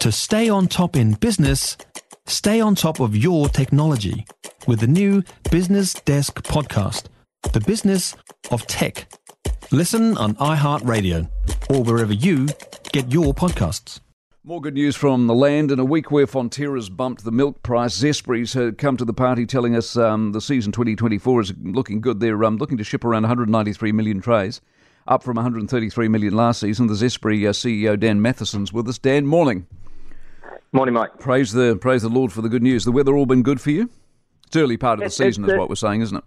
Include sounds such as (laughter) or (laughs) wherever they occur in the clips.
To stay on top in business, stay on top of your technology with the new Business Desk podcast, The Business of Tech. Listen on iHeartRadio or wherever you get your podcasts. More good news from the land. In a week where Fonterra's bumped the milk price, Zespri's had come to the party telling us um, the season 2024 is looking good. They're um, looking to ship around 193 million trays, up from 133 million last season. The Zespri uh, CEO Dan Mathieson's with us. Dan, morning. Morning, Mike. Praise the praise the Lord for the good news. The weather all been good for you? It's early part of the season, is what we're saying, isn't it?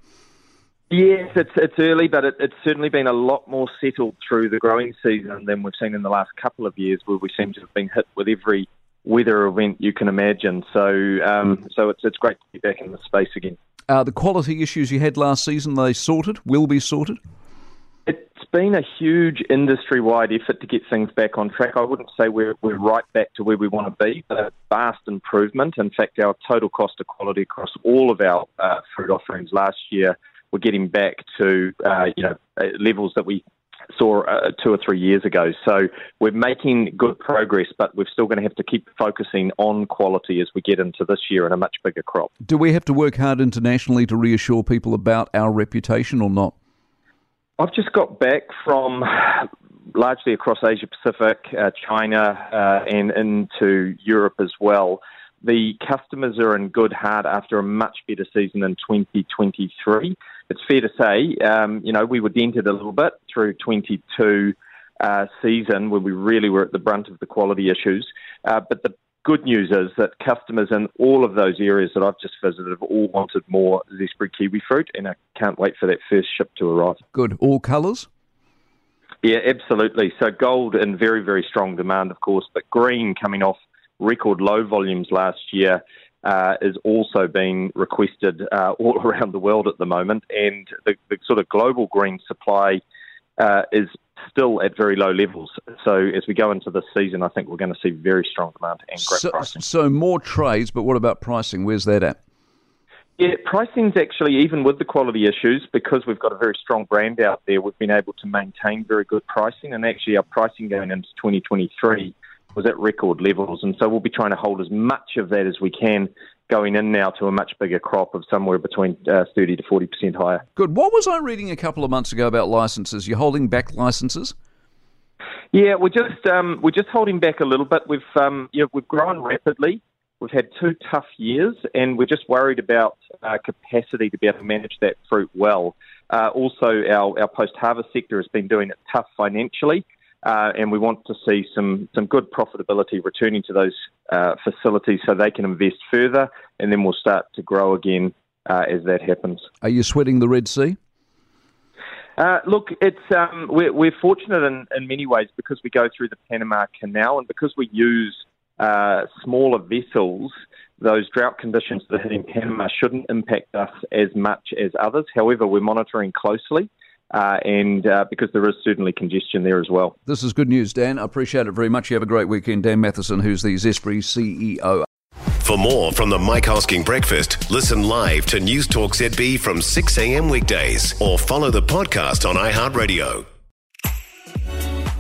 Yes, it's it's early, but it, it's certainly been a lot more settled through the growing season than we've seen in the last couple of years, where we seem to have been hit with every weather event you can imagine. So, um, so it's it's great to be back in the space again. Uh, the quality issues you had last season, they sorted? Will be sorted? Been a huge industry-wide effort to get things back on track. I wouldn't say we're we're right back to where we want to be, but a vast improvement. In fact, our total cost of quality across all of our uh, food offerings last year we're getting back to uh, you know uh, levels that we saw uh, two or three years ago. So we're making good progress, but we're still going to have to keep focusing on quality as we get into this year and a much bigger crop. Do we have to work hard internationally to reassure people about our reputation or not? I've just got back from largely across Asia Pacific, uh, China, uh, and into Europe as well. The customers are in good heart after a much better season in 2023 it's fair to say, um, you know, we were dented a little bit through 22 uh, season when we really were at the brunt of the quality issues. Uh, but the good news is that customers in all of those areas that I've just visited have all wanted more Zespri kiwi fruit, and I can't wait for that first ship to arrive. Good. All colours? Yeah, absolutely. So gold in very, very strong demand, of course, but green coming off record low volumes last year uh, is also being requested uh, all (laughs) around the world at the moment, and the, the sort of global green supply uh, is still at very low levels. So as we go into this season, I think we're going to see very strong demand and great so, pricing. So more trades, but what about pricing? Where's that at? Yeah, pricing's actually, even with the quality issues, because we've got a very strong brand out there, we've been able to maintain very good pricing. And actually, our pricing going into 2023 was at record levels, and so we'll be trying to hold as much of that as we can going in now to a much bigger crop of somewhere between uh, 30 to 40% higher. Good. What was I reading a couple of months ago about licenses? You're holding back licenses? Yeah, we're just um, we're just holding back a little bit. We've um, you know, we've grown rapidly. We've had two tough years, and we're just worried about uh, capacity to be able to manage that fruit well. Uh, also, our, our post harvest sector has been doing it tough financially, uh, and we want to see some, some good profitability returning to those uh, facilities so they can invest further, and then we'll start to grow again uh, as that happens. Are you sweating the Red Sea? Uh, look, it's um, we're, we're, fortunate in, in, many ways because we go through the Panama Canal and because we use uh, smaller vessels. Those drought conditions that are hitting Panama shouldn't impact us as much as others. However, we're monitoring closely uh, and uh, because there is certainly congestion there as well. This is good news, Dan. I appreciate it very much. You have a great weekend. Dan Mathieson, who's the Zespri CEO. For more from the Mike Hosking Breakfast, listen live to News Talk ZB from 6 a.m. weekdays or follow the podcast on iHeartRadio.